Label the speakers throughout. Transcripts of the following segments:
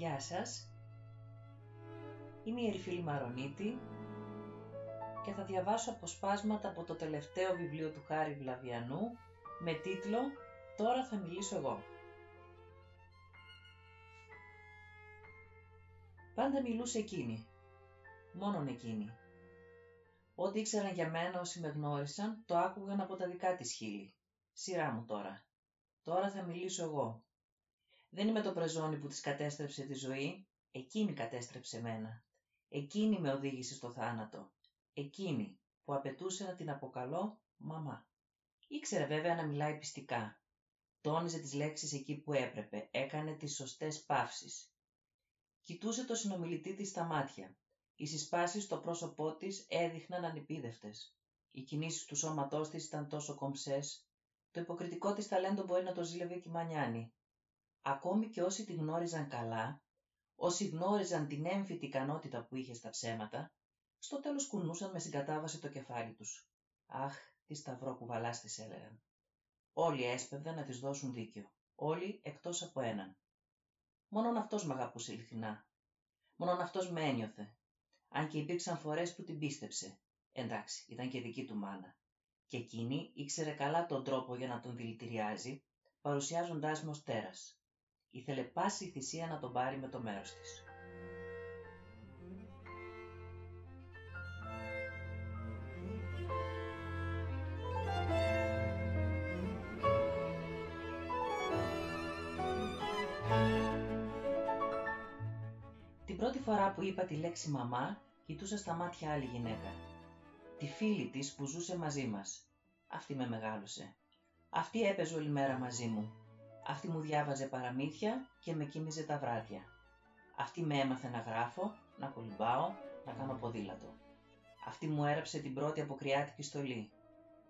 Speaker 1: Γεια σας. Είμαι η Ερυφίλη Μαρονίτη και θα διαβάσω αποσπάσματα από το τελευταίο βιβλίο του Χάρη Βλαβιανού με τίτλο «Τώρα θα μιλήσω εγώ». Πάντα μιλούσε εκείνη. Μόνον εκείνη. Ό,τι ήξεραν για μένα όσοι με γνώρισαν, το άκουγαν από τα δικά της χείλη. Σειρά μου τώρα. Τώρα θα μιλήσω εγώ. Δεν είμαι το πρεζόνι που της κατέστρεψε τη ζωή, εκείνη κατέστρεψε μένα. Εκείνη με οδήγησε στο θάνατο. Εκείνη που απαιτούσε να την αποκαλώ μαμά. Ήξερε βέβαια να μιλάει πιστικά. Τόνιζε τις λέξεις εκεί που έπρεπε, έκανε τις σωστές παύσεις. Κοιτούσε το συνομιλητή της στα μάτια. Οι συσπάσεις στο πρόσωπό της έδειχναν ανυπίδευτες. Οι κινήσεις του σώματός της ήταν τόσο κομψές. Το υποκριτικό της ταλέντο μπορεί να το ζήλευε και η Μανιάνη. Ακόμη και όσοι τη γνώριζαν καλά, όσοι γνώριζαν την έμφυτη ικανότητα που είχε στα ψέματα, στο τέλος κουνούσαν με συγκατάβαση το κεφάλι τους. Αχ, τι σταυρό κουβαλάς της έλεγαν. Όλοι έσπευδαν να της δώσουν δίκιο. Όλοι εκτός από έναν. Μόνον αυτός μ' αγαπούσε ειλικρινά. Μόνον αυτός με ένιωθε. Αν και υπήρξαν φορές που την πίστεψε. Εντάξει, ήταν και δική του μάνα. Και εκείνη ήξερε καλά τον τρόπο για να τον δηλητηριάζει, παρουσιάζοντάς με ως τέρας. Ήθελε πάση θυσία να τον πάρει με το μέρος της. Την πρώτη φορά που είπα τη λέξη μαμά, κοιτούσα στα μάτια άλλη γυναίκα. Τη φίλη της που ζούσε μαζί μας. Αυτή με μεγάλωσε. Αυτή έπαιζε όλη μέρα μαζί μου. Αυτή μου διάβαζε παραμύθια και με κοίμιζε τα βράδια. Αυτή με έμαθε να γράφω, να κολυμπάω, να κάνω ποδήλατο. Αυτή μου έραψε την πρώτη αποκριάτικη στολή.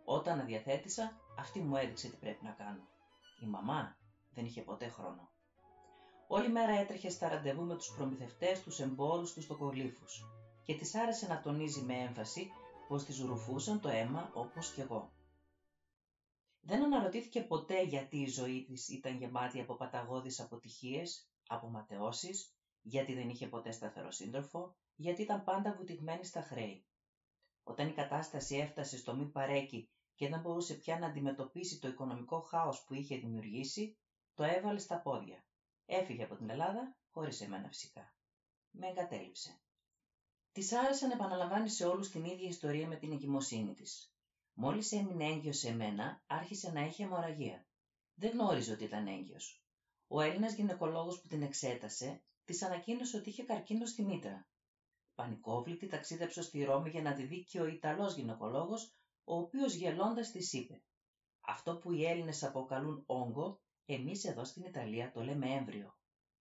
Speaker 1: Όταν αδιαθέτησα, αυτή μου έδειξε τι πρέπει να κάνω. Η μαμά δεν είχε ποτέ χρόνο. Όλη μέρα έτρεχε στα ραντεβού με τους προμηθευτές, τους εμπόρους, τους τοκολήφους και της άρεσε να τονίζει με έμφαση πως τη ρουφούσαν το αίμα όπως κι εγώ. Δεν αναρωτήθηκε ποτέ γιατί η ζωή της ήταν γεμάτη από παταγώδεις αποτυχίες, από ματαιώσεις, γιατί δεν είχε ποτέ σταθερό σύντροφο, γιατί ήταν πάντα βουτυγμένη στα χρέη. Όταν η κατάσταση έφτασε στο μη παρέκει και δεν μπορούσε πια να αντιμετωπίσει το οικονομικό χάος που είχε δημιουργήσει, το έβαλε στα πόδια. Έφυγε από την Ελλάδα, χωρίς εμένα φυσικά. Με εγκατέλειψε. Της άρεσε να επαναλαμβάνει σε όλους την ίδια ιστορία με την εγκυμοσύνη της. Μόλις έμεινε έγκυος σε μένα, άρχισε να έχει αιμορραγία. Δεν γνώριζε ότι ήταν έγκυος. Ο Έλληνας γυναικολόγος που την εξέτασε, της ανακοίνωσε ότι είχε καρκίνο στη μήτρα. Πανικόβλητη ταξίδεψε στη Ρώμη για να τη δει και ο Ιταλός γυναικολόγος, ο οποίος γελώντας της είπε «Αυτό που οι Έλληνες αποκαλούν όγκο, εμείς εδώ στην Ιταλία το λέμε έμβριο».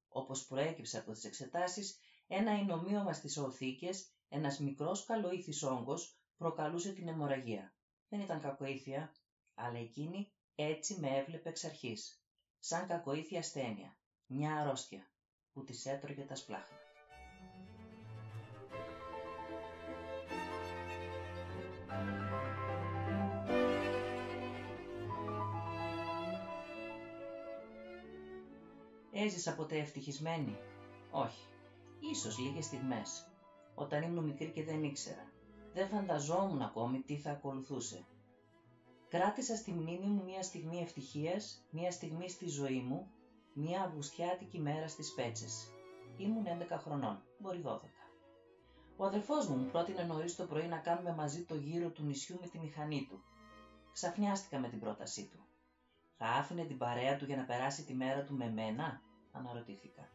Speaker 1: Όπως προέκυψε από τις εξετάσεις, ένα εινομοίωμα στις οθήκες, ένας μικρός καλοήθης όγκος, προκαλούσε την αιμορραγία. Δεν ήταν κακοήθεια, αλλά εκείνη έτσι με έβλεπε εξ αρχής. Σαν κακοήθεια ασθένεια, μια αρρώστια, που της έτρωγε τα σπλάχνα. Έζησα ποτέ ευτυχισμένη; Όχι. Ίσως λίγες στιγμές. Όταν ήμουν μικρή και δεν ήξερα. Δεν φανταζόμουν ακόμη τι θα ακολουθούσε. Κράτησα στη μνήμη μου μια στιγμή ευτυχίας, μια στιγμή στη ζωή μου, μια αυγουστιάτικη μέρα στις Πέτσες. Ήμουν 11 χρονών, μπορεί 12. Ο αδελφός μου μου πρότεινε νωρίς το πρωί να κάνουμε μαζί το γύρο του νησιού με τη μηχανή του. Ξαφνιάστηκα με την πρότασή του. Θα άφηνε την παρέα του για να περάσει τη μέρα του με μένα, αναρωτήθηκα.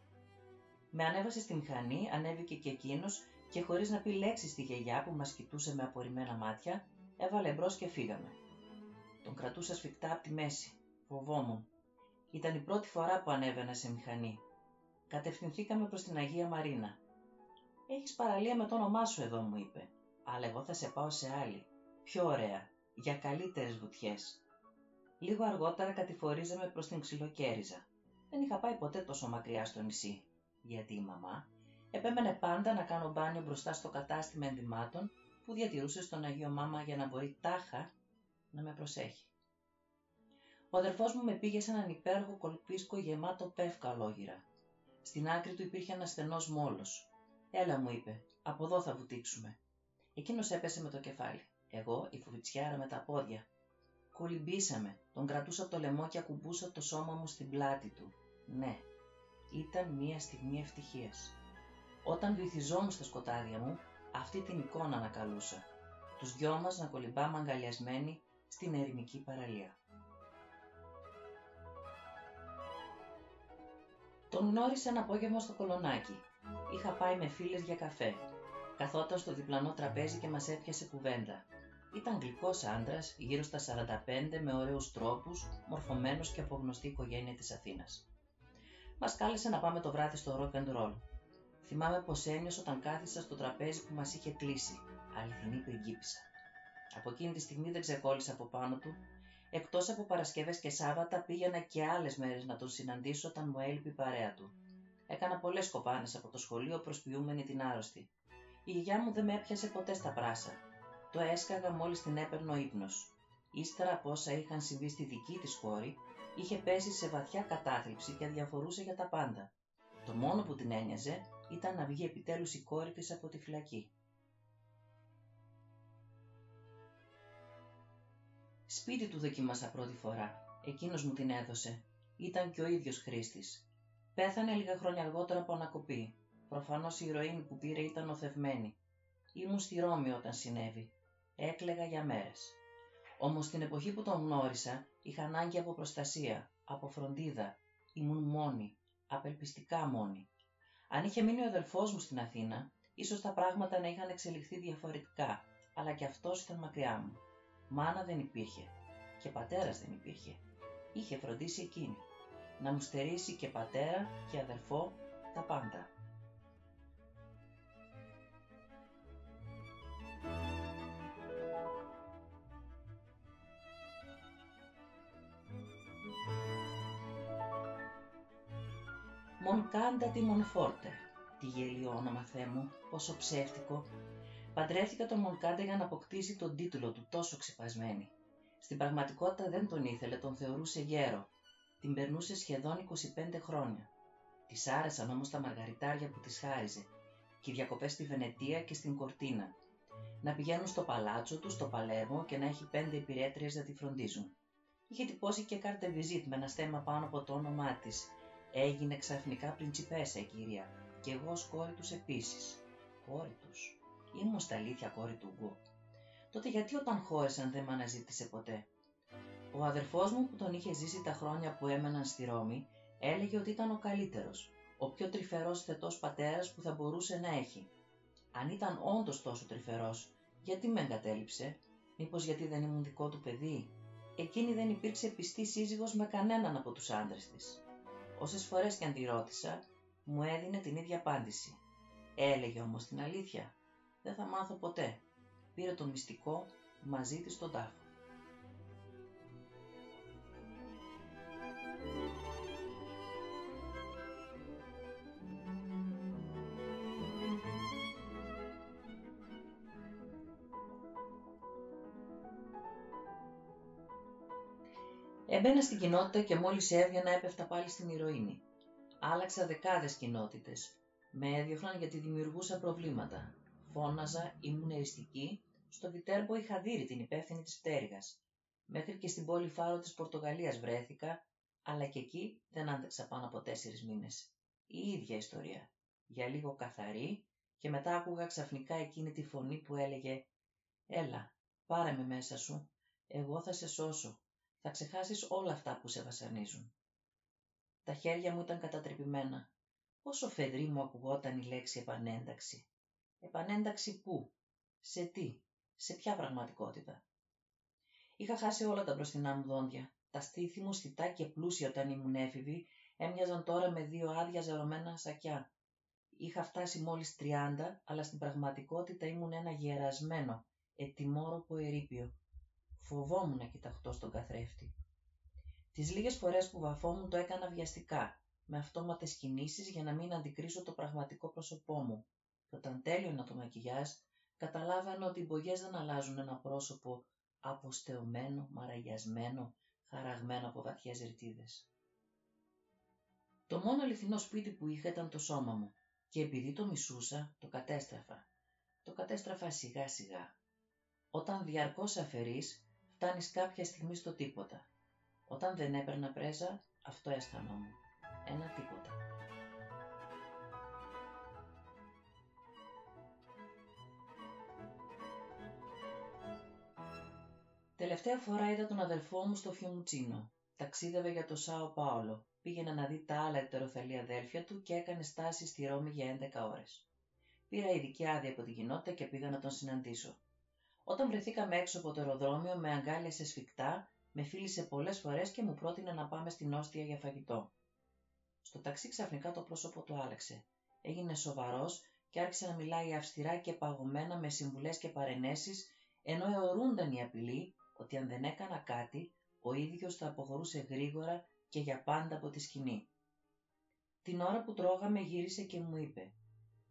Speaker 1: Με ανέβασε στη μηχανή, ανέβηκε και εκείνος και χωρίς να πει λέξη στη γιαγιά που μας κοιτούσε με απορριμμένα μάτια, έβαλε μπρος και φύγαμε. Τον κρατούσα σφιχτά από τη μέση. Φοβόμουν. Ήταν η πρώτη φορά που ανέβαινα σε μηχανή. Κατευθυνθήκαμε προς την Αγία Μαρίνα. Έχεις παραλία με το όνομά σου εδώ, μου είπε. Αλλά εγώ θα σε πάω σε άλλη. Πιο ωραία. Για καλύτερες βουτιές. Λίγο αργότερα κατηφορίζαμε προς την Ξυλοκέριζα. Δεν είχα πάει ποτέ τόσο μακριά στο νησί. Γιατί η μαμά επέμενε πάντα να κάνω μπάνιο μπροστά στο κατάστημα ενδυμάτων που διατηρούσε στον Αγίο Μάμα για να μπορεί τάχα να με προσέχει. Ο αδερφός μου με πήγε σε έναν υπέροχο κολπίσκο γεμάτο πεύκα ολόγυρα. Στην άκρη του υπήρχε ένας στενός μόλος. «Έλα», μου είπε, «από εδώ θα βουτήξουμε». Εκείνος έπεσε με το κεφάλι. Εγώ, η φουριτσιάρα με τα πόδια. Κολυμπήσαμε. Τον κρατούσα από το λαιμό και ακουμπούσα το σώμα μου στην πλάτη του. Ναι, ήταν μία στιγμή ευτυχίας. Όταν βυθιζόμουν στα σκοτάδια μου, αυτή την εικόνα ανακαλούσα. Τους δυο μας να κολυμπάμε αγκαλιασμένοι στην ερημική παραλία. Τον γνώρισα ένα απόγευμα στο κολονάκι. Είχα πάει με φίλες για καφέ. Καθόταν στο διπλανό τραπέζι και μας έπιασε κουβέντα. Ήταν γλυκός άντρας, γύρω στα 45, με ωραίους τρόπους, μορφωμένος και από γνωστή οικογένεια της Αθήνας. Μας κάλεσε να πάμε το βράδυ στο rock and roll. Θυμάμαι πως ένιωσα όταν κάθισα στο τραπέζι που μας είχε κλείσει. Αληθινή πριγκίπισσα. Από εκείνη τη στιγμή δεν ξεκόλλησα από πάνω του. Εκτός από Παρασκευές και Σάββατα πήγαινα και άλλες μέρες να τον συναντήσω όταν μου έλειπε η παρέα του. Έκανα πολλές κοπάνες από το σχολείο προσποιούμενη την άρρωστη. Η γιαγιά μου δεν με έπιασε ποτέ στα πράσα. Το έσκαγα μόλις την έπαιρνε ο ύπνος. Ύστερα από όσα είχαν συμβεί στη δική της κόρη, είχε πέσει σε βαθιά κατάθλιψη και διαφορούσε για τα πάντα. Το μόνο που την ένοιαζε ήταν να βγει επιτέλους η κόρη της από τη φυλακή. Σπίτι του δοκίμασα πρώτη φορά. Εκείνος μου την έδωσε. Ήταν και ο ίδιος χρήστης. Πέθανε λίγα χρόνια αργότερα από ανακοπή. Προφανώς η ηρωίνη που πήρε ήταν οθευμένη. Ήμουν στη Ρώμη όταν συνέβη. Έκλεγα για μέρες. Όμως την εποχή που τον γνώρισα είχα ανάγκη από προστασία, από φροντίδα. Ήμουν μόνη, απελπιστικά μόνη. Αν είχε μείνει ο αδελφός μου στην Αθήνα, ίσως τα πράγματα να είχαν εξελιχθεί διαφορετικά, αλλά και αυτός ήταν μακριά μου. Μάνα δεν υπήρχε και πατέρας δεν υπήρχε. Είχε φροντίσει εκείνη. Να μου στερήσει και πατέρα και αδελφό τα πάντα. Μονκάντα τη Μονφόρτε. Τι γελίο όνομα Θεέ μου, πόσο ψεύτικο. Παντρεύτηκα τον Μονκάντα για να αποκτήσει τον τίτλο του τόσο ξεπασμένη. Στην πραγματικότητα δεν τον ήθελε, τον θεωρούσε γέρο. Την περνούσε σχεδόν 25 χρόνια. Της άρεσαν όμως τα μαργαριτάρια που της χάριζε και οι διακοπές στη Βενετία και στην Κορτίνα. Να πηγαίνουν στο παλάτσο του, στο Παλέμο και να έχει πέντε υπηρέτριες να τη φροντίζουν. Είχε τυπώσει και κάρτε βυζίτ με ένα στέμα πάνω από το όνομά της Έγινε ξαφνικά πριντσιπέσα η κυρία και εγώ ως κόρη τους επίσης. Κόρη τους. Ήμουν στα αλήθεια κόρη του Γκου. Τότε γιατί όταν χώρισαν δεν με αναζήτησε ποτέ; Ο αδερφός μου που τον είχε ζήσει τα χρόνια που έμεναν στη Ρώμη έλεγε ότι ήταν ο καλύτερος, ο πιο τρυφερός θετός πατέρας που θα μπορούσε να έχει. Αν ήταν όντως τόσο τρυφερός, γιατί με εγκατέλειψε, μήπως γιατί δεν ήμουν δικό του παιδί; Εκείνη δεν υπήρξε πιστή σύζυγος με κανέναν από τους άντρες της. Όσες φορές και αν τη ρώτησα, μου έδινε την ίδια απάντηση. Έλεγε όμως την αλήθεια. Δεν θα μάθω ποτέ. Πήρε το μυστικό μαζί της στον τάφο. Έμπαινα στην κοινότητα και μόλις έβγαινα έπεφτα πάλι στην ηρωίνη. Άλλαξα δεκάδες κοινότητες. Με έδιωχναν γιατί δημιουργούσα προβλήματα. Φώναζα, ήμουν εριστική. Στο Βιτέρμπο είχα δει την υπεύθυνη της πτέρυγας. Μέχρι και στην πόλη Φάρο της Πορτογαλίας βρέθηκα, αλλά και εκεί δεν άντεξα πάνω από τέσσερις μήνες. Η ίδια ιστορία. Για λίγο καθαρή και μετά άκουγα ξαφνικά εκείνη τη φωνή που έλεγε «Έλα, πάρε με μέσα σου, εγώ θα σε σώσω, θα ξεχάσεις όλα αυτά που σε βασανίζουν. Τα χέρια μου ήταν κατατρεπημένα. Πόσο φεδρή μου ακουγόταν η λέξη επανένταξη. Επανένταξη πού, σε τι, σε ποια πραγματικότητα; Είχα χάσει όλα τα μπροστινά μου δόντια. Τα στήθη μου στιτά και πλούσια όταν ήμουν έφηβη, έμοιαζαν τώρα με δύο άδεια ζερωμένα σακιά. Είχα φτάσει μόλις τριάντα, αλλά στην πραγματικότητα ήμουν ένα γερασμένο, ετοιμόρροπο ερείπιο. Φοβόμουν να κοιταχτώ στον καθρέφτη. Τις λίγες φορές που βαφόμουν το έκανα βιαστικά, με αυτόματες κινήσεις για να μην αντικρίσω το πραγματικό πρόσωπό μου. Και όταν τέλειωνα το μακιγιάζ, καταλάβαινα ότι οι μπογιές δεν αλλάζουν ένα πρόσωπο αποστεωμένο, μαραγιασμένο, χαραγμένο από βαθιές ρητίδες. Το μόνο αληθινό σπίτι που είχα ήταν το σώμα μου και επειδή το μισούσα, το κατέστραφα. Το κατέστραφα σιγά σιγά. Όταν διαρκώς αφαιρείς, φτάνεις κάποια στιγμή στο τίποτα. Όταν δεν έπαιρνα πρέζα, αυτό αισθανόμουν. Ένα τίποτα. Τελευταία φορά είδα τον αδελφό μου στο Φιωμουτσίνο. Ταξίδευε για το Σάο Πάολο. Πήγαινε να δει τα άλλα ετεροθαλή αδέλφια του και έκανε στάση στη Ρώμη για 11 ώρες. Πήρα ειδική άδεια από την κοινότητα και πήγα να τον συναντήσω. Όταν βρεθήκαμε έξω από το αεροδρόμιο, με αγκάλιασε σφιχτά, με φίλησε πολλές φορές και μου πρότεινε να πάμε στην Όστια για φαγητό. Στο ταξί ξαφνικά το πρόσωπο του άλλαξε. Έγινε σοβαρός και άρχισε να μιλάει αυστηρά και παγωμένα με συμβουλές και παρενέσεις, ενώ αιωρούνταν η απειλή ότι αν δεν έκανα κάτι, ο ίδιος θα αποχωρούσε γρήγορα και για πάντα από τη σκηνή. Την ώρα που τρώγαμε γύρισε και μου είπε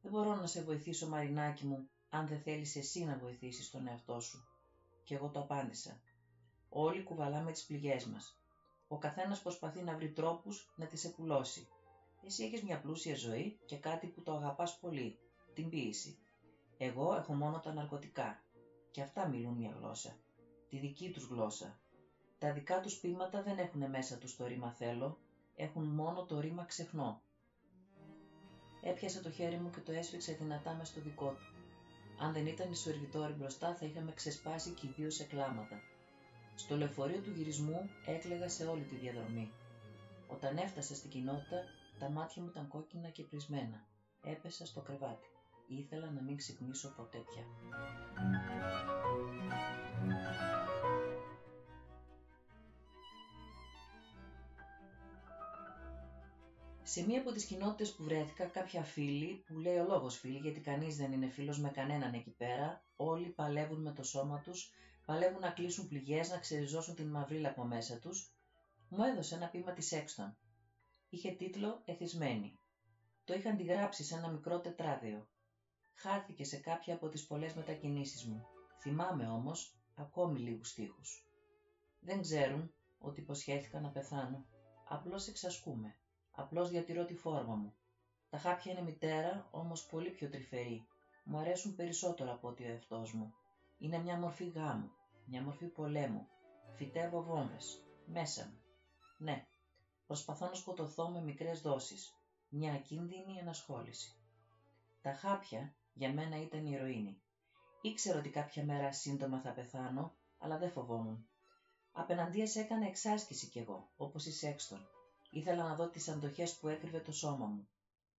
Speaker 1: «Δεν μπορώ να σε βοηθήσω Μαρινάκι μου, αν δεν θέλεις εσύ να βοηθήσεις τον εαυτό σου». Και εγώ το απάντησα «Όλοι κουβαλάμε τις πληγές μας. Ο καθένας προσπαθεί να βρει τρόπους να τις επουλώσει. Εσύ έχεις μια πλούσια ζωή και κάτι που το αγαπάς πολύ, την ποίηση. Εγώ έχω μόνο τα ναρκωτικά και αυτά μιλούν μια γλώσσα τη δική τους γλώσσα. Τα δικά τους ποίηματα δεν έχουν μέσα τους το ρήμα θέλω, έχουν μόνο το ρήμα ξεχνώ. Έπιασε το χέρι μου και το έσφιξε δυνατά μες στο δικό του. Αν δεν ήταν η σορβιτόρη μπροστά θα είχαμε ξεσπάσει και οι δύο σε κλάματα. Στο λεωφορείο του γυρισμού έκλαιγα σε όλη τη διαδρομή. Όταν έφτασα στην κοινότητα, τα μάτια μου ήταν κόκκινα και πρισμένα. Έπεσα στο κρεβάτι. Ήθελα να μην ξυπνήσω ποτέ πια. Σε μία από τις κοινότητες που βρέθηκα, κάποια φίλοι, που λέει ο λόγος φίλοι, γιατί κανείς δεν είναι φίλος με κανέναν εκεί πέρα, όλοι παλεύουν με το σώμα τους, παλεύουν να κλείσουν πληγές, να ξεριζώσουν την μαυρίλα από μέσα τους, μου έδωσε ένα πείμα της Έξτον. Είχε τίτλο «Εθισμένη». Το είχαν τη γράψει σε ένα μικρό τετράδιο. Χάθηκε σε κάποια από τις πολλές μετακινήσεις μου. Θυμάμαι όμως ακόμη λίγους στίχους. Δεν ξέρουν ότι υποσχέθηκα να πεθάνω. Απλώς εξασκούμε. Απλώς διατηρώ τη φόρμα μου. Τα χάπια είναι μητέρα, όμως πολύ πιο τρυφερή. Μου αρέσουν περισσότερο από ότι ο εαυτός μου. Είναι μια μορφή γάμου, μια μορφή πολέμου. Φυτεύω βόμβες, μέσα μου. Ναι, προσπαθώ να σκοτωθώ με μικρές δόσεις. Μια ακίνδυνη ενασχόληση. Τα χάπια για μένα ήταν η ηρωίνη. Ήξερα ότι κάποια μέρα σύντομα θα πεθάνω, αλλά δεν φοβόμουν. Απέναντίας έκανα εξάσκηση κι εγώ, όπως η Σέξτον. Ήθελα να δω τις αντοχές που έκρυβε το σώμα μου.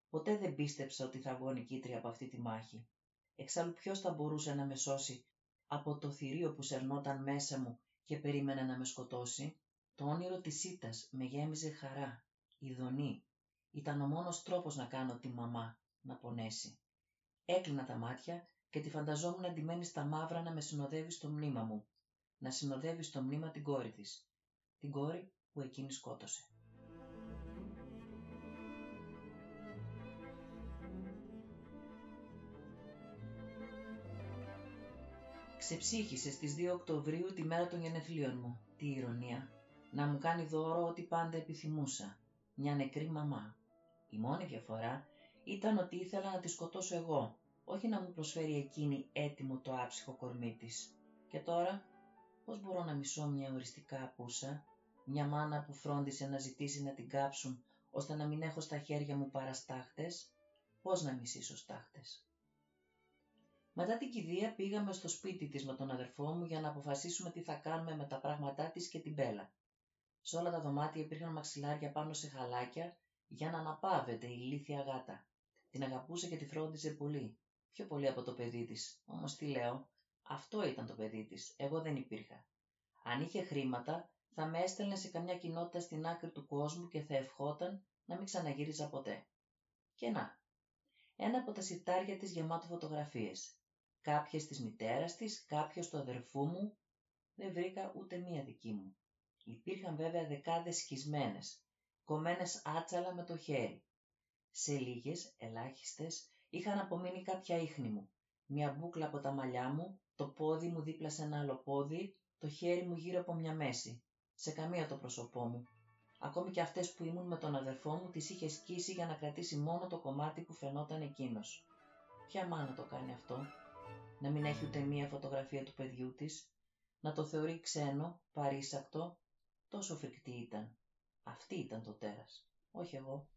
Speaker 1: Ποτέ δεν πίστεψα ότι θα βγω νικήτρια από αυτή τη μάχη. Εξάλλου ποιος θα μπορούσε να με σώσει από το θηρίο που σερνόταν μέσα μου και περίμενε να με σκοτώσει; Το όνειρο της ήττας με γέμιζε χαρά, ειδονή. Ήταν ο μόνος τρόπος να κάνω τη μαμά να πονέσει. Έκλεινα τα μάτια και τη φανταζόμουν αντιμένη στα μαύρα να με συνοδεύει στο μνήμα μου. Να συνοδεύει στο μνήμα την κόρη της. Την κόρη που εκείνη σκότωσε. Ξεψύχησε στις 2 Οκτωβρίου τη μέρα των γενεθλίων μου. Τι ηρωνία. Να μου κάνει δώρο ό,τι πάντα επιθυμούσα. Μια νεκρή μαμά. Η μόνη διαφορά ήταν ότι ήθελα να τη σκοτώσω εγώ, όχι να μου προσφέρει εκείνη έτοιμο το άψυχο κορμί της. Και τώρα, πώς μπορώ να μισώ μια οριστικά απούσα, μια μάνα που φρόντισε να ζητήσει να την κάψουν, ώστε να μην έχω στα χέρια μου παραστάχτες, πώς να μισήσω στάχτες; Μετά την κηδεία πήγαμε στο σπίτι της με τον αδερφό μου για να αποφασίσουμε τι θα κάνουμε με τα πράγματά της και την Μπέλα. Σε όλα τα δωμάτια υπήρχαν μαξιλάρια πάνω σε χαλάκια για να αναπαύεται η ηλίθια γάτα. Την αγαπούσε και τη φρόντιζε πολύ. Πιο πολύ από το παιδί της. Όμως τι λέω, αυτό ήταν το παιδί της. Εγώ δεν υπήρχα. Αν είχε χρήματα, θα με έστελνε σε καμιά κοινότητα στην άκρη του κόσμου και θα ευχόταν να μην ξαναγύριζα ποτέ. Και να, ένα από τα σιτάρια της γεμάτο φωτογραφίες κάποιες της μητέρας της, κάποιες του αδερφού μου, δεν βρήκα ούτε μία δική μου. Υπήρχαν βέβαια δεκάδες σκισμένες, κομμένες άτσαλα με το χέρι. Σε λίγες, ελάχιστες, είχαν απομείνει κάποια ίχνη μου. Μια μπούκλα από τα μαλλιά μου, το πόδι μου δίπλα σε ένα άλλο πόδι, το χέρι μου γύρω από μια μέση. Σε καμία το πρόσωπό μου. Ακόμη και αυτές που ήμουν με τον αδερφό μου τις είχε σκίσει για να κρατήσει μόνο το κομμάτι που φαινόταν εκείνος. Ποια μάνα το κάνει αυτό, να μην έχει ούτε μία φωτογραφία του παιδιού της, να το θεωρεί ξένο, παρήσακτο, τόσο φρικτή ήταν. Αυτή ήταν το τέρας, όχι εγώ.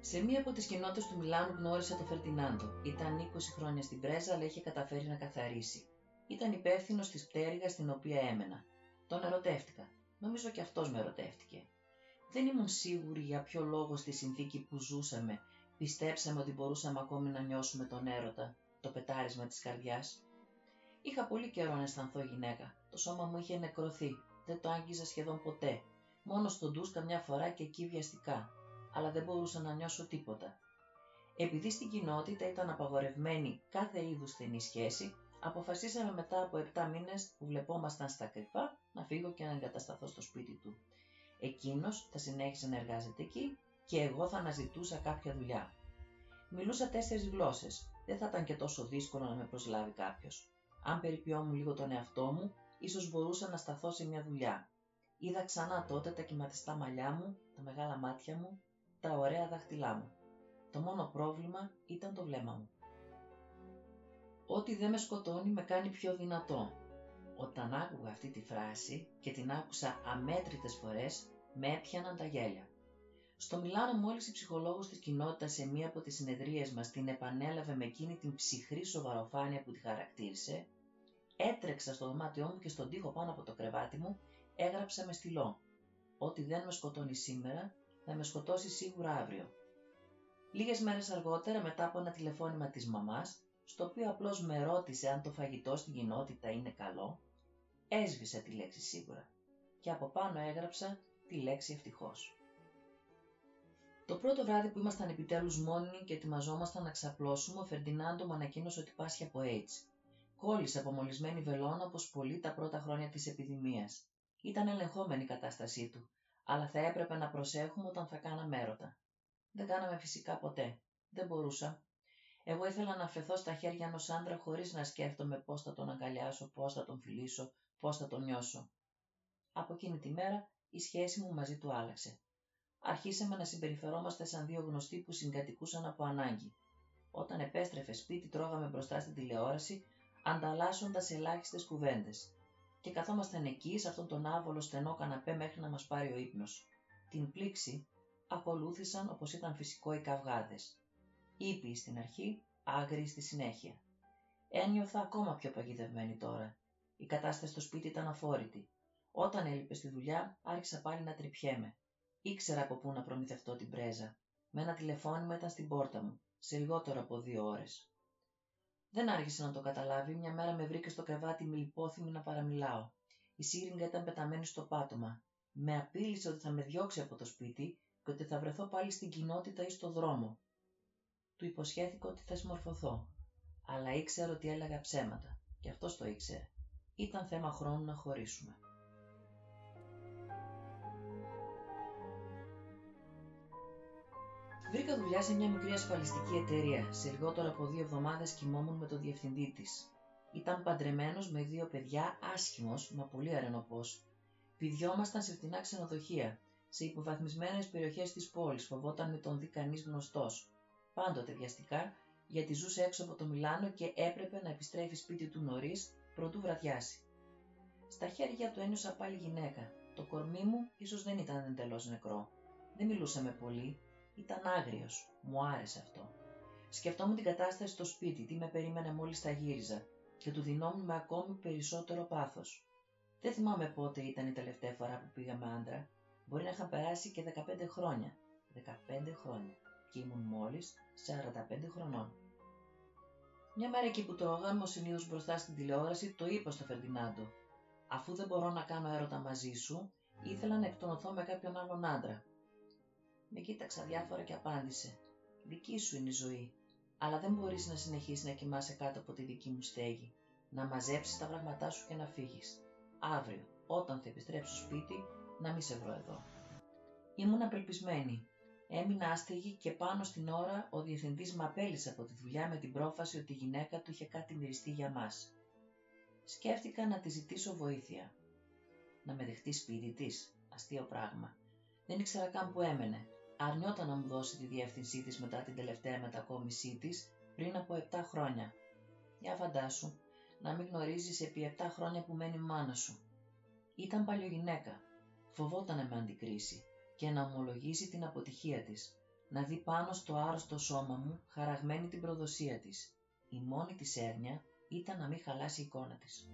Speaker 1: Σε μία από τις κοινότητες του Μιλάνου γνώρισα τον Φερτινάντο. Ήταν 20 χρόνια στην πρέζα, αλλά είχε καταφέρει να καθαρίσει. Ήταν υπεύθυνος της πτέρυγας στην οποία έμενα. Τον ερωτεύτηκα. Νομίζω και αυτός με ερωτεύτηκε. Δεν ήμουν σίγουρη για ποιο λόγο στη συνθήκη που ζούσαμε πιστέψαμε ότι μπορούσαμε ακόμη να νιώσουμε τον έρωτα, το πετάρισμα της καρδιάς. Είχα πολύ καιρό να αισθανθώ γυναίκα. Το σώμα μου είχε νεκρωθεί. Δεν το άγγιζα σχεδόν ποτέ. Μόνο στον ντους καμιά φορά και εκεί βιαστικά. Αλλά δεν μπορούσα να νιώσω τίποτα. Επειδή στην κοινότητα ήταν απαγορευμένη κάθε είδους στενή σχέση, αποφασίσαμε μετά από 7 μήνες που βλεπόμασταν στα κρυφά να φύγω και να εγκατασταθώ στο σπίτι του. Εκείνος θα συνέχισε να εργάζεται εκεί και εγώ θα αναζητούσα κάποια δουλειά. Μιλούσα τέσσερις γλώσσες. Δεν θα ήταν και τόσο δύσκολο να με προσλάβει κάποιος. Αν περιποιόμουν λίγο τον εαυτό μου, ίσως μπορούσα να σταθώ σε μια δουλειά. Είδα ξανά τότε τα κυματιστά μαλλιά μου, τα μεγάλα μάτια μου, τα ωραία δάχτυλά μου. Το μόνο πρόβλημα ήταν το βλέμμα μου. Ό,τι δεν με σκοτώνει με κάνει πιο δυνατό. Όταν άκουγα αυτή τη φράση και την άκουσα αμέτρητες φορές, με έπιαναν τα γέλια. Στο Μιλάνο μόλις η ψυχολόγος της κοινότητας σε μία από τις συνεδρίες μας την επανέλαβε με εκείνη την ψυχρή σοβαροφάνεια που τη χαρακτήρισε, έτρεξα στο δωμάτιό μου και στον τοίχο πάνω από το κρεβάτι μου έγραψα με στυλό. Ό,τι δεν με σκοτώνει σήμερα, θα με σκοτώσει σίγουρα αύριο. Λίγες μέρες αργότερα, μετά από ένα τηλεφώνημα της μαμάς, στο οποίο απλώς με ρώτησε αν το φαγητό στην κοινότητα είναι καλό, έσβησα τη λέξη σίγουρα και από πάνω έγραψα τη λέξη ευτυχώς. Το πρώτο βράδυ που ήμασταν επιτέλους μόνοι και ετοιμαζόμασταν να ξαπλώσουμε, ο Φερντινάντο μου ανακοίνωσε ότι πάσχει από AIDS. Κόλλησε από μολυσμένη βελόνα όπως πολύ τα πρώτα χρόνια της επιδημίας. Ήταν ελεγχόμενη η κατάστασή του, αλλά θα έπρεπε να προσέχουμε όταν θα κάναμε έρωτα. Δεν κάναμε φυσικά ποτέ. Δεν μπορούσα. Εγώ ήθελα να αφαιθώ στα χέρια ενός άντρα χωρίς να σκέφτομαι πώς θα τον αγκαλιάσω, πώς θα τον φιλήσω, πώς θα τον νιώσω. Από εκείνη τη μέρα η σχέση μου μαζί του άλλαξε αρχίσαμε να συμπεριφερόμαστε σαν δύο γνωστοί που συγκατοικούσαν από ανάγκη. Όταν επέστρεφε σπίτι, τρώγαμε μπροστά στην τηλεόραση, ανταλλάσσοντας ελάχιστες κουβέντες. Και καθόμασταν εκεί, σε αυτόν τον άβολο στενό καναπέ, μέχρι να μας πάρει ο ύπνος. Την πλήξη ακολούθησαν όπως ήταν φυσικό οι καυγάδες. Ήπιοι στην αρχή, άγριοι στη συνέχεια. Ένιωθα ακόμα πιο παγιδευμένη τώρα. Η κατάσταση στο σπίτι ήταν αφόρητη. Όταν έλειπε στη δουλειά, άρχισα πάλι να τρυπιέμαι. Ήξερα από πού να προμηθευτώ την πρέζα. Με ένα τηλεφώνημα ήταν στην πόρτα μου, σε λιγότερο από δύο ώρες. Δεν άργησε να το καταλάβει, μια μέρα με βρήκε στο κρεβάτι μιλιπόθυμη να παραμιλάω. Η σύριγγα ήταν πεταμένη στο πάτωμα. Με απείλησε ότι θα με διώξει από το σπίτι και ότι θα βρεθώ πάλι στην κοινότητα ή στο δρόμο. Του υποσχέθηκα ότι θα συμμορφωθώ. Αλλά ήξερα ότι έλεγα ψέματα. Και αυτός το ήξερε. Ήταν θέμα χρόνου να χωρίσουμε. Βρήκα δουλειά σε μια μικρή ασφαλιστική εταιρεία. Σε λιγότερο από δύο εβδομάδες κοιμόμουν με τον διευθυντή της. Ήταν παντρεμένος με δύο παιδιά, άσχημος, μα πολύ αρενοπός. Πηδιόμασταν σε φτηνά ξενοδοχεία, σε υποβαθμισμένες περιοχές της πόλης, φοβόταν με τον δει κανείς γνωστός. Πάντοτε βιαστικά, γιατί ζούσε έξω από το Μιλάνο και έπρεπε να επιστρέφει σπίτι του νωρίς, προτού βραδιάσει. Στα χέρια του ένιωσα πάλι γυναίκα. Το κορμί μου ίσως δεν ήταν εντελώς νεκρό. Δεν μιλούσαμε πολύ, ήταν άγριος. Μου άρεσε αυτό. Σκεφτόμουν την κατάσταση στο σπίτι, τι με περίμενε μόλις τα γύριζα και του δινόμουν με ακόμη περισσότερο πάθος. Δεν θυμάμαι πότε ήταν η τελευταία φορά που πήγα με άντρα. Μπορεί να είχαν περάσει και 15 χρόνια. 15 χρόνια. Και ήμουν μόλις 45 χρονών. Μια μέρα εκεί που τρώγαμε, ο συνήθως μπροστά στην τηλεόραση, το είπα στο Φερντινάντο. Αφού δεν μπορώ να κάνω έρωτα μαζί σου, ήθελα να εκτονωθώ με κάποιον άλλον άντρα. Με κοίταξα διάφορα και απάντησε. Δική σου είναι η ζωή. Αλλά δεν μπορείς να συνεχίσεις να κοιμάσαι κάτω από τη δική μου στέγη. Να μαζέψεις τα πράγματά σου και να φύγεις. Αύριο, όταν θα επιστρέψω σπίτι, να μην σε βρω εδώ. Ήμουν απελπισμένη. Έμεινα άστεγη και πάνω στην ώρα ο διευθυντής με απέλησε από τη δουλειά με την πρόφαση ότι η γυναίκα του είχε κάτι μυριστεί για μας. Σκέφτηκα να τη ζητήσω βοήθεια. Να με δεχτεί σπίτι της, αστείο πράγμα. Δεν ήξερα καν που έμενε. Αρνιόταν να μου δώσει τη διεύθυνσή της μετά την τελευταία μετακόμισή της πριν από 7 χρόνια. Για φαντάσου, να μην γνωρίζεις επί 7 χρόνια που μένει μάνα σου. Ήταν παλιογυναίκα. Φοβόταν να με αντικρίσει και να ομολογήσει την αποτυχία της. Να δει πάνω στο άρρωστο σώμα μου χαραγμένη την προδοσία της. Η μόνη της έρνια ήταν να μην χαλάσει η εικόνα της.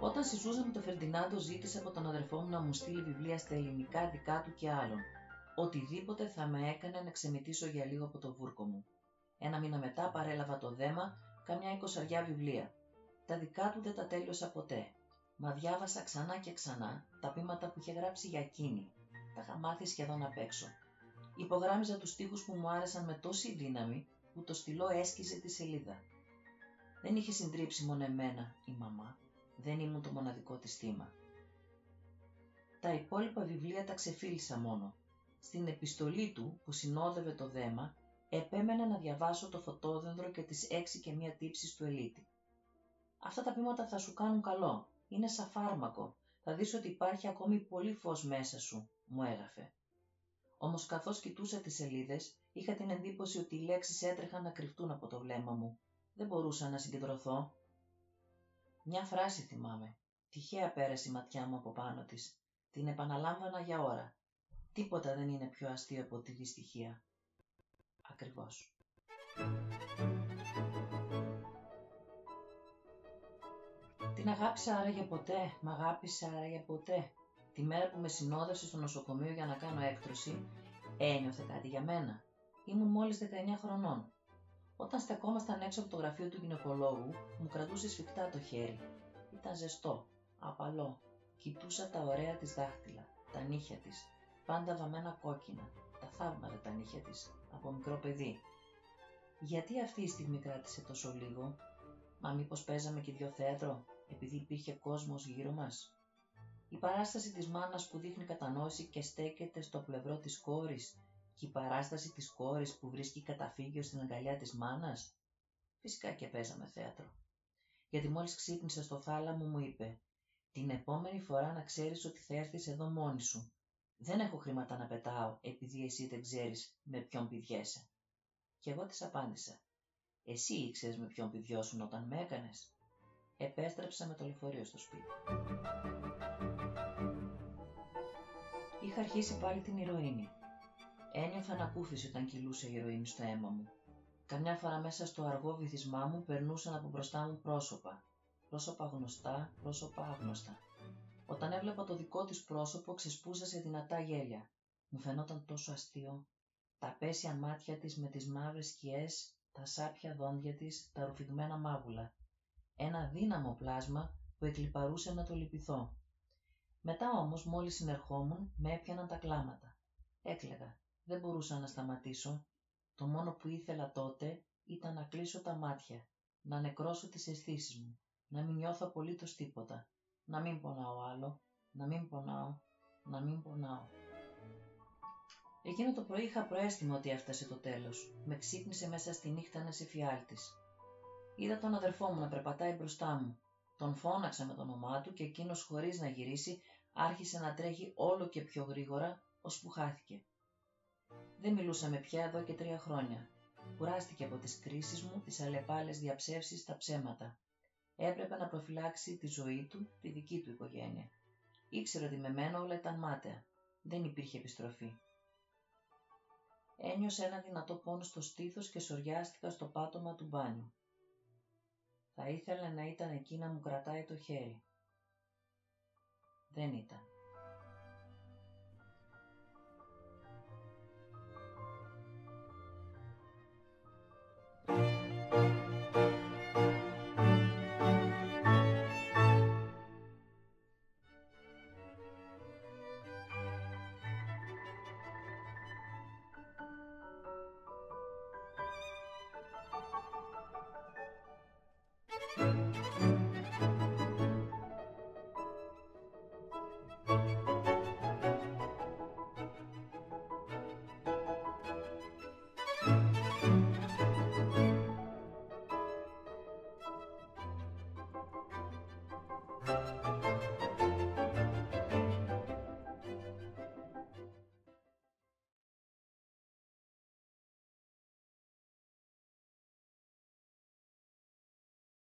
Speaker 1: Όταν συζούσα με τον Φερντινάντο ζήτησε από τον αδερφό μου να μου στείλει βιβλία στα ελληνικά δικά του και άλλων. Οτιδήποτε θα με έκανε να ξεμητήσω για λίγο από το βούρκο μου. Ένα μήνα μετά παρέλαβα το δέμα καμιά εικοσαριά βιβλία. Τα δικά του δεν τα τέλειωσα ποτέ. Μα διάβασα ξανά και ξανά τα πείματα που είχε γράψει για εκείνη. Τα είχα μάθει σχεδόν απ' έξω. Υπογράμμιζα τους στίχους που μου άρεσαν με τόση δύναμη που το στυλό έσκιζε τη σελίδα. Δεν είχε συντρίψει μόνο εμένα η μαμά. Δεν ήμουν το μοναδικό της θύμα. Τα υπόλοιπα βιβλία τα ξεφίλησα μόνο. Στην επιστολή του που συνόδευε το δέμα επέμενα να διαβάσω το φωτόδεντρο και τις έξι και μία τύψεις του ελίτη. Αυτά τα πείματα θα σου κάνουν καλό. Είναι σαν φάρμακο. Θα δεις ότι υπάρχει ακόμη πολύ φως μέσα σου, μου έγραφε. Όμως καθώς κοιτούσα τις σελίδες, είχα την εντύπωση ότι οι λέξεις έτρεχαν να κρυφτούν από το βλέμμα μου. Δεν μπορούσα να συγκεντρωθώ. Μια φράση θυμάμαι. Τυχαία πέρασε η ματιά μου από πάνω της. Την επαναλάμβανα για ώρα. Τίποτα δεν είναι πιο αστείο από τη δυστυχία. Ακριβώς. Την αγάπησα άραγε ποτέ, μ' αγάπησε άραγε ποτέ. Τη μέρα που με συνόδευσε στο νοσοκομείο για να κάνω έκτρωση, ένιωθε κάτι για μένα. Ήμουν μόλις 19 χρονών. Όταν στεκόμασταν έξω από το γραφείο του γυναικολόγου, μου κρατούσε σφιχτά το χέρι. Ήταν ζεστό, απαλό. Κοιτούσα τα ωραία της δάχτυλα, τα νύχια της, πάντα βαμμένα κόκκινα. Τα θαύμαζε τα νύχια της, από μικρό παιδί. Γιατί αυτή η στιγμή κράτησε τόσο λίγο, μα μήπως παίζαμε και δυο θέατρο, επειδή υπήρχε κόσμος γύρω μας. Η παράσταση της μάνας που δείχνει κατανόηση και στέκεται στο πλευρό της κόρης και η παράσταση της κόρης που βρίσκει καταφύγιο στην αγκαλιά της μάνας. Φυσικά και παίζαμε θέατρο. Γιατί μόλις ξύπνησε στο θάλαμο μου είπε «Την επόμενη φορά να ξέρεις ότι θα έρθεις εδώ μόνη σου. Δεν έχω χρήματα να πετάω επειδή εσύ δεν ξέρεις με ποιον πηδιέσαι». Και εγώ της απάντησα «Εσύ ήξερες με ποιον πηδιώσουν όταν με έκανες» επέστρεψα με το λεωφορείο στο σπίτι. Είχα αρχίσει πάλι την ηρωίνη. Ένιωθα ανακούφιση όταν κυλούσε η ηρωίνη στο αίμα μου. Καμιά φορά μέσα στο αργό βυθισμά μου περνούσαν από μπροστά μου πρόσωπα. Πρόσωπα γνωστά, πρόσωπα άγνωστα. Όταν έβλεπα το δικό της πρόσωπο ξεσπούσα σε δυνατά γέλια. Μου φαινόταν τόσο αστείο. Τα πέσια μάτια της με τις μαύρες σκιές, τα σάπια δόντια της, τα ρουφηγμένα μάγουλα ένα δύναμο πλάσμα που εκλυπαρούσε να το λυπηθώ. Μετά όμως μόλις συνερχόμουν με έπιαναν τα κλάματα. Έκλαιγα. Δεν μπορούσα να σταματήσω. Το μόνο που ήθελα τότε ήταν να κλείσω τα μάτια, να νεκρώσω τις αισθήσεις μου, να μην νιώθω απολύτως τίποτα, να μην πονάω άλλο, να μην πονάω, να μην πονάω. Εκείνο το πρωί είχα προέστημα ότι έφτασε το τέλος. Με ξύπνησε μέσα στη νύχτα ένας εφιάλτης. Είδα τον αδερφό μου να περπατάει μπροστά μου. Τον φώναξα με το όνομά του και εκείνος χωρίς να γυρίσει άρχισε να τρέχει όλο και πιο γρήγορα, ώσπου χάθηκε. Δεν μιλούσαμε πια εδώ και τρία χρόνια. Κουράστηκε από τις κρίσεις μου, τις αλλεπάλες διαψεύσεις, τα ψέματα. Έπρεπε να προφυλάξει τη ζωή του, τη δική του οικογένεια. Ήξερε ότι με μένα όλα ήταν μάταια. Δεν υπήρχε επιστροφή. Ένιωσα ένα δυνατό πόνο στο στήθος και σοριάστηκα στο πάτωμα του μπάνιου. Θα ήθελα να ήταν εκεί να μου κρατάει το χέρι. Δεν ήταν.